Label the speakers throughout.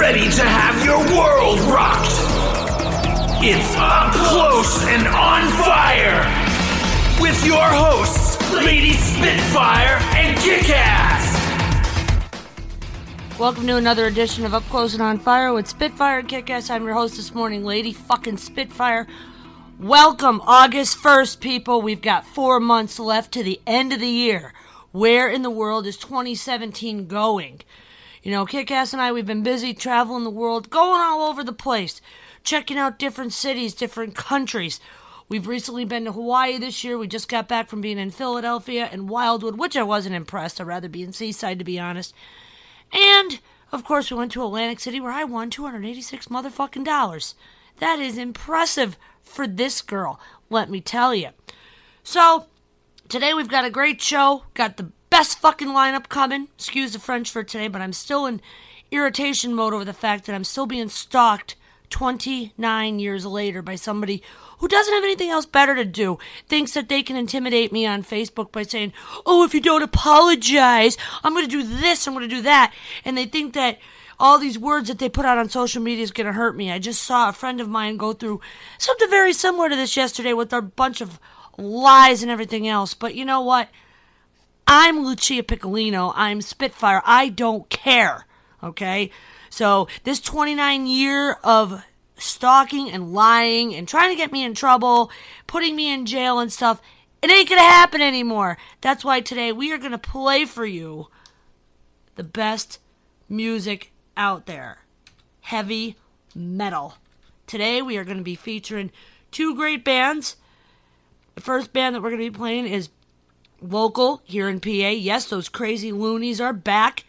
Speaker 1: ready to have your world rocked. It's up close and on fire with your hosts, Lady Spitfire and Kickass.
Speaker 2: Welcome to another edition of Up Close and On Fire with Spitfire and Kickass. I'm your host this morning, Lady fucking Spitfire. Welcome, August 1st, people. We've got four months left to the end of the year. Where in the world is 2017 going? You know, Kickass and I, we've been busy traveling the world, going all over the place, checking out different cities, different countries. We've recently been to Hawaii this year. We just got back from being in Philadelphia and Wildwood, which I wasn't impressed. I'd rather be in Seaside, to be honest. And, of course, we went to Atlantic City where I won 286 motherfucking dollars. That is impressive for this girl, let me tell you. So, today we've got a great show. Got the best fucking lineup coming. Excuse the French for today, but I'm still in irritation mode over the fact that I'm still being stalked 29 years later by somebody who doesn't have anything else better to do, thinks that they can intimidate me on Facebook by saying, Oh, if you don't apologize, I'm going to do this, I'm going to do that. And they think that all these words that they put out on social media is going to hurt me. I just saw a friend of mine go through something very similar to this yesterday with a bunch of lies and everything else. But you know what? I'm Lucia Piccolino. I'm Spitfire. I don't care. Okay? So, this 29 year of stalking and lying and trying to get me in trouble, putting me in jail and stuff, it ain't gonna happen anymore. That's why today we are gonna play for you the best music out there heavy metal. Today we are to be featuring two great bands. The first band that we're to be playing is local here in PA. Yes, those crazy loonies are back.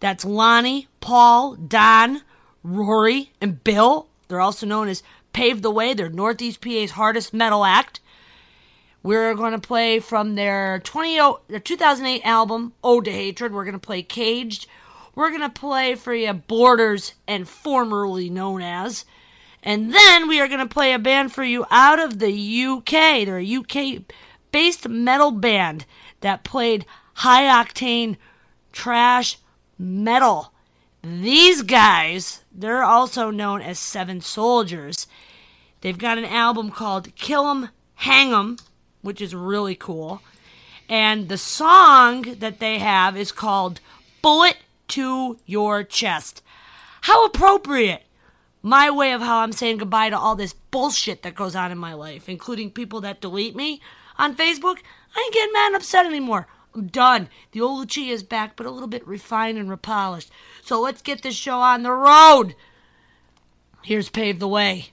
Speaker 2: That's Lonnie, Paul, Don, Rory, and Bill. They're also known as Pave the Way. They're Northeast PA's hardest metal act. We're going to play from their 20, their 2008 album, Ode to Hatred. We're going to play Caged. We're going to play for you Borders and formerly known as. And then we are going to play a band for you out of the UK. They're a UK based metal band that played high octane thrash metal. These guys, they're also known as Seven Soldiers. They've got an album called Kill 'em, Hang 'em, which is really cool. And the song that they have is called Bullet to Your Chest. How appropriate! My way of how I'm saying goodbye to all this bullshit that goes on in my life, including people that delete me on Facebook. I ain't getting mad and upset anymore. I'm done. The old Lucia is back, but a little bit refined and repolished. So let's get this show on the road. Here's Pave the Way.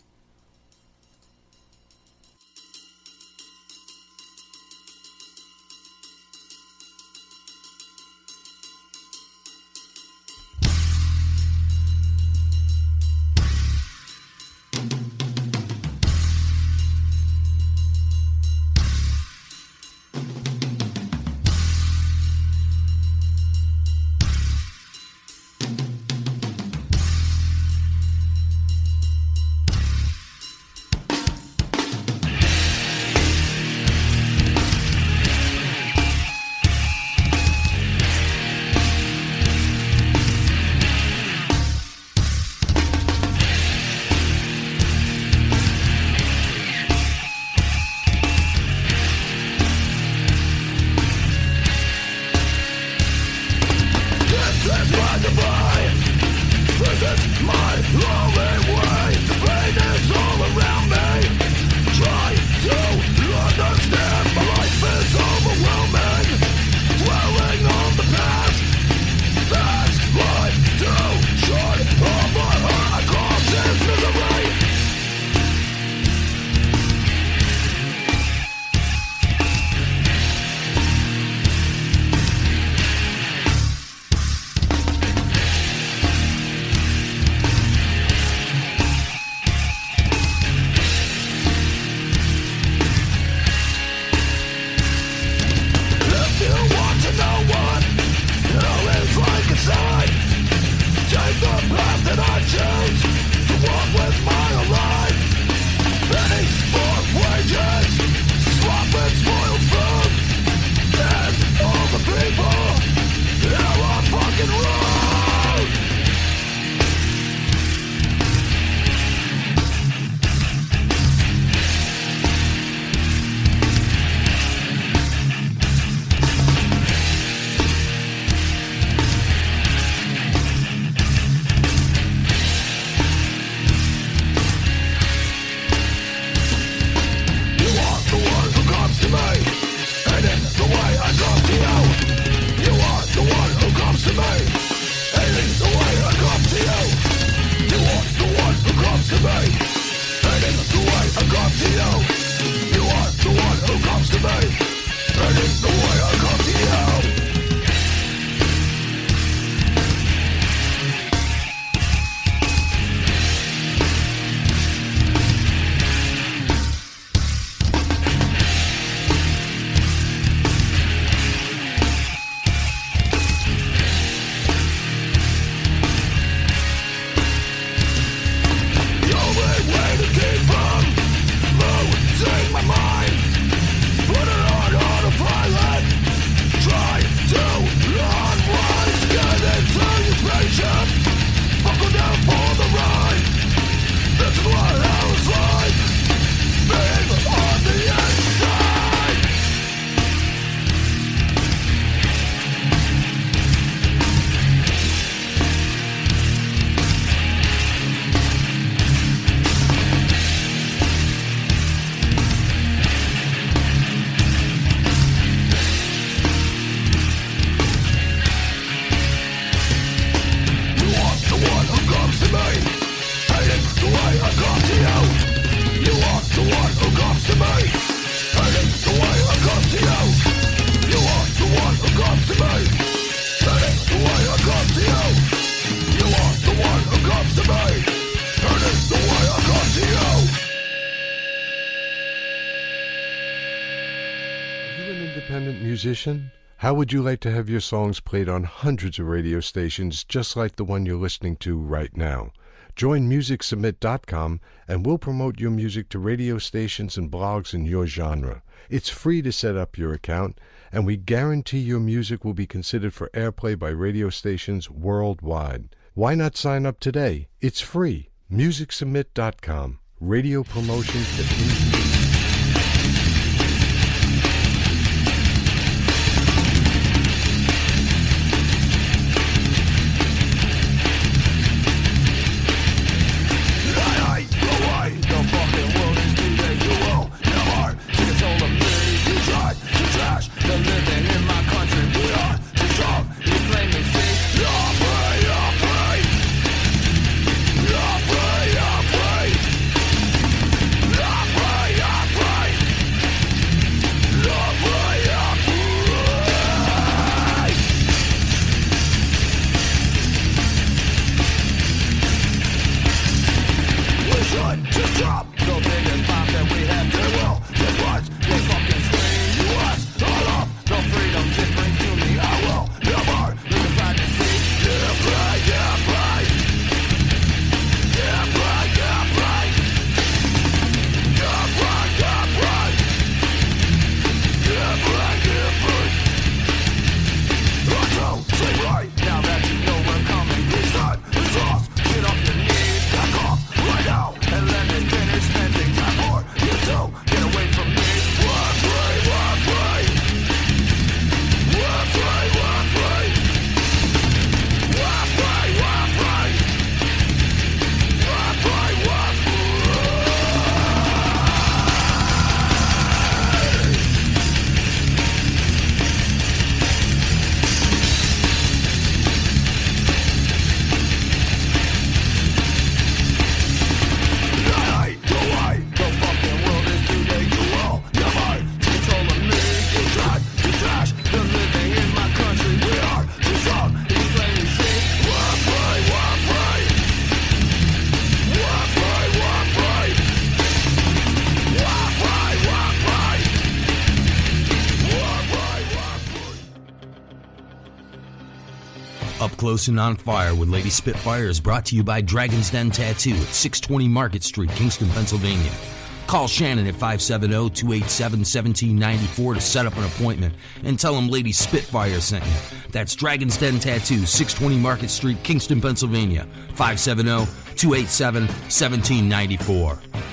Speaker 3: independent musician? How would you like to have your songs played on hundreds of radio stations just like the one you're listening to right now? Join MusicSubmit.com and we'll promote your music to radio stations and blogs in your genre. It's free to set up your account, and we guarantee your music will be considered for airplay by radio stations worldwide. Why not sign up today? It's free. MusicSubmit.com. Radio promotion
Speaker 4: Close and on Fire with Lady Spitfire is brought to you by Dragon's Den Tattoo at 620 Market Street, Kingston, Pennsylvania. Call Shannon at 570-287-1794 to set up an appointment and tell him Lady Spitfire sent you. That's Dragon's Den Tattoo, 620 Market Street, Kingston, Pennsylvania. 570-287-1794.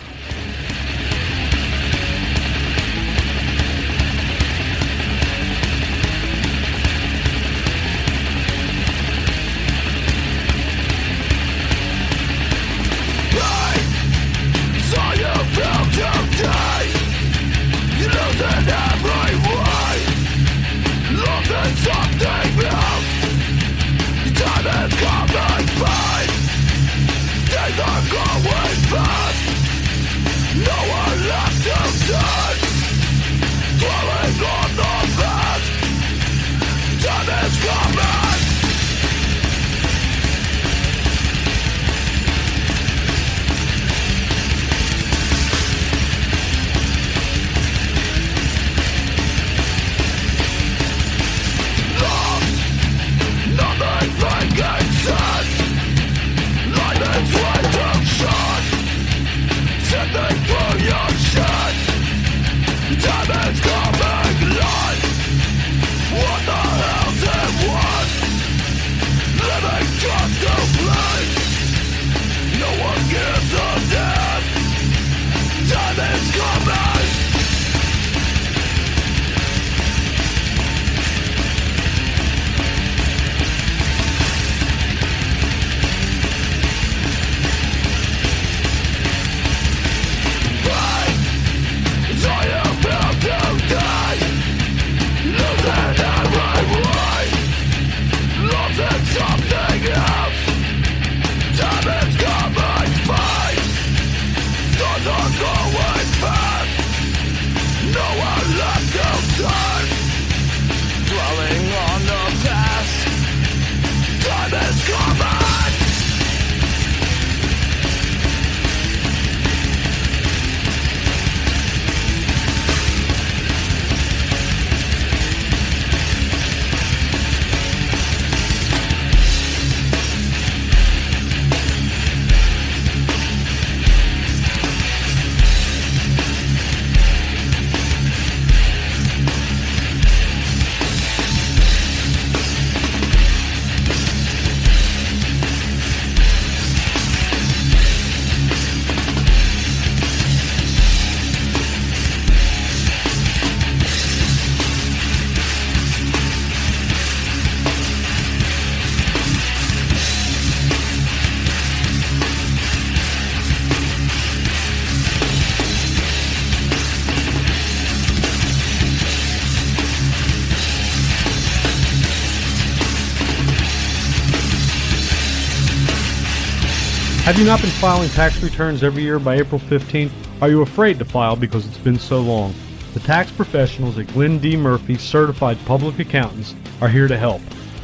Speaker 5: Have you not been filing tax returns every year by April 15th? Are you afraid to file because it's been so long? The tax professionals at Glenn D. Murphy Certified Public Accountants are here to help.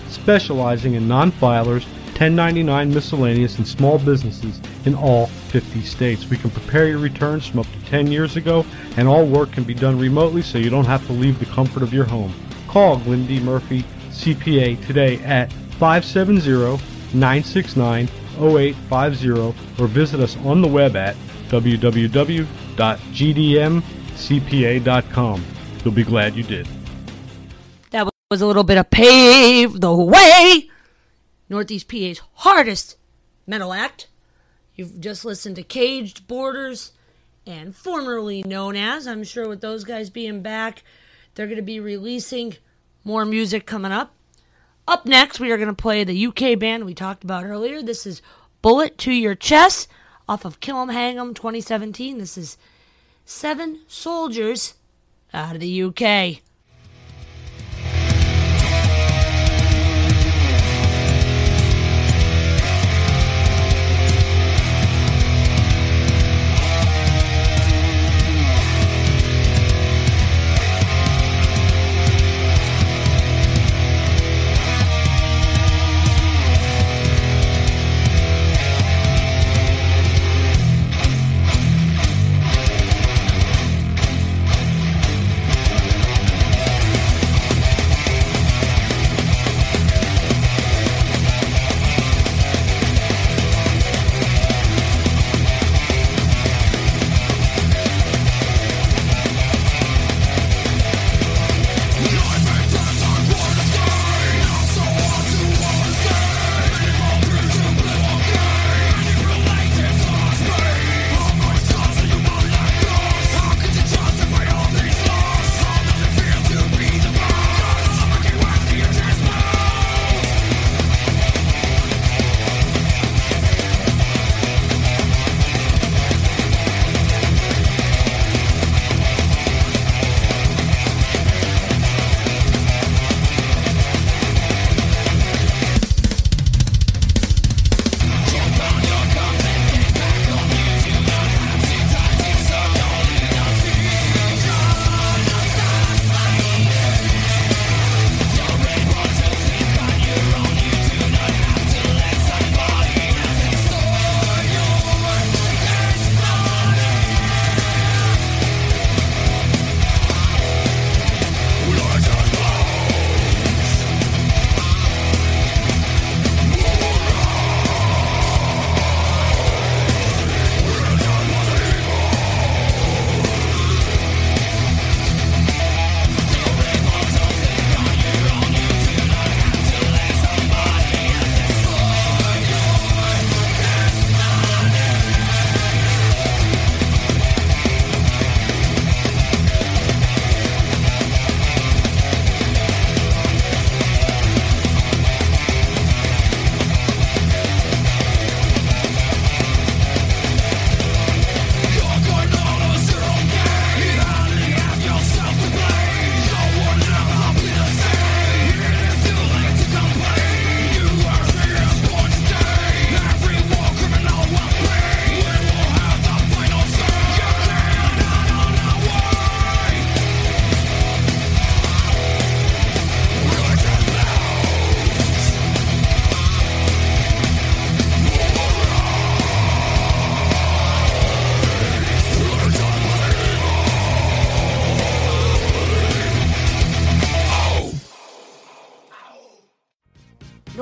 Speaker 5: Specializing in non-filers, 1099 miscellaneous, and small businesses in all 50 states. We can prepare your returns from up to 10 years ago, and all work can be done remotely so you don't have to leave the comfort of your home. Call Glenn D. Murphy CPA today at 570 969 0850 or visit us on the web at www.gdmcpa.com. You'll be glad you did.
Speaker 2: That was a little bit of Pave the Way, Northeast PA's hardest metal act. You've just listened to Caged Borders and formerly known as, I'm sure with those guys being back, they're going to be releasing more music coming up. Up next, we are going to play the UK band we talked about earlier. This is Bullet to Your Chest off of Kill 'em Hang 'em 2017. This is Seven Soldiers out of the UK.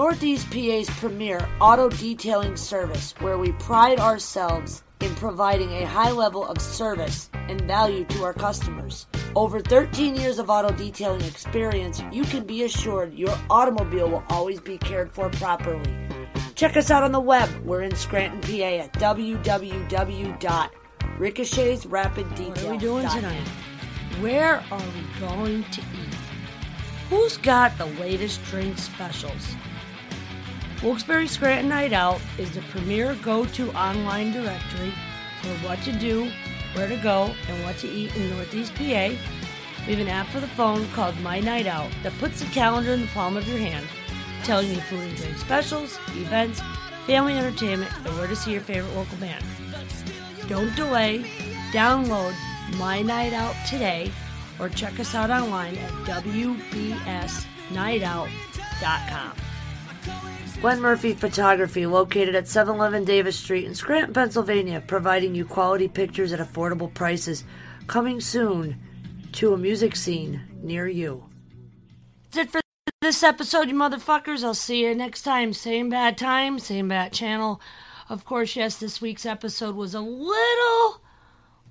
Speaker 2: Northeast PA's premier auto detailing service, where we pride ourselves in providing a high level of service and value to our customers. Over 13 years of auto detailing experience, you can be assured your automobile will always be cared for properly. Check us out on the web. We're in Scranton, PA at www.ricochetsrapiddetail. What are we doing tonight? Where are we going to eat? Who's got the latest drink specials? Wilkes-Barre Scranton Night Out is the premier go-to online directory for what to do, where to go, and what to eat in Northeast PA. We have an app for the phone called My Night Out that puts the calendar in the palm of your hand, telling you food and drink specials, events, family entertainment, and where to see your favorite local band. Don't delay. Download My Night Out today or check us out online at WBSNightOut.com. Glenn Murphy Photography, located at 711 Davis Street in Scranton, Pennsylvania, providing you quality pictures at affordable prices. Coming soon to a music scene near you. That's it for this episode, you motherfuckers. I'll see you next time. Same bad time, same bad channel. Of course, yes, this week's episode was a little,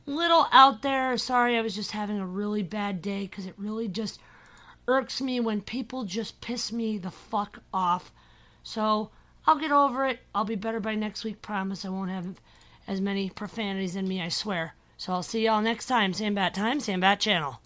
Speaker 2: little out there. Sorry, I was just having a really bad day because it really just irks me when people just piss me the fuck off. So I'll get over it. I'll be better by next week. Promise I won't have as many profanities in me, I swear. So I'll see y'all next time. Same bat time, same bat channel.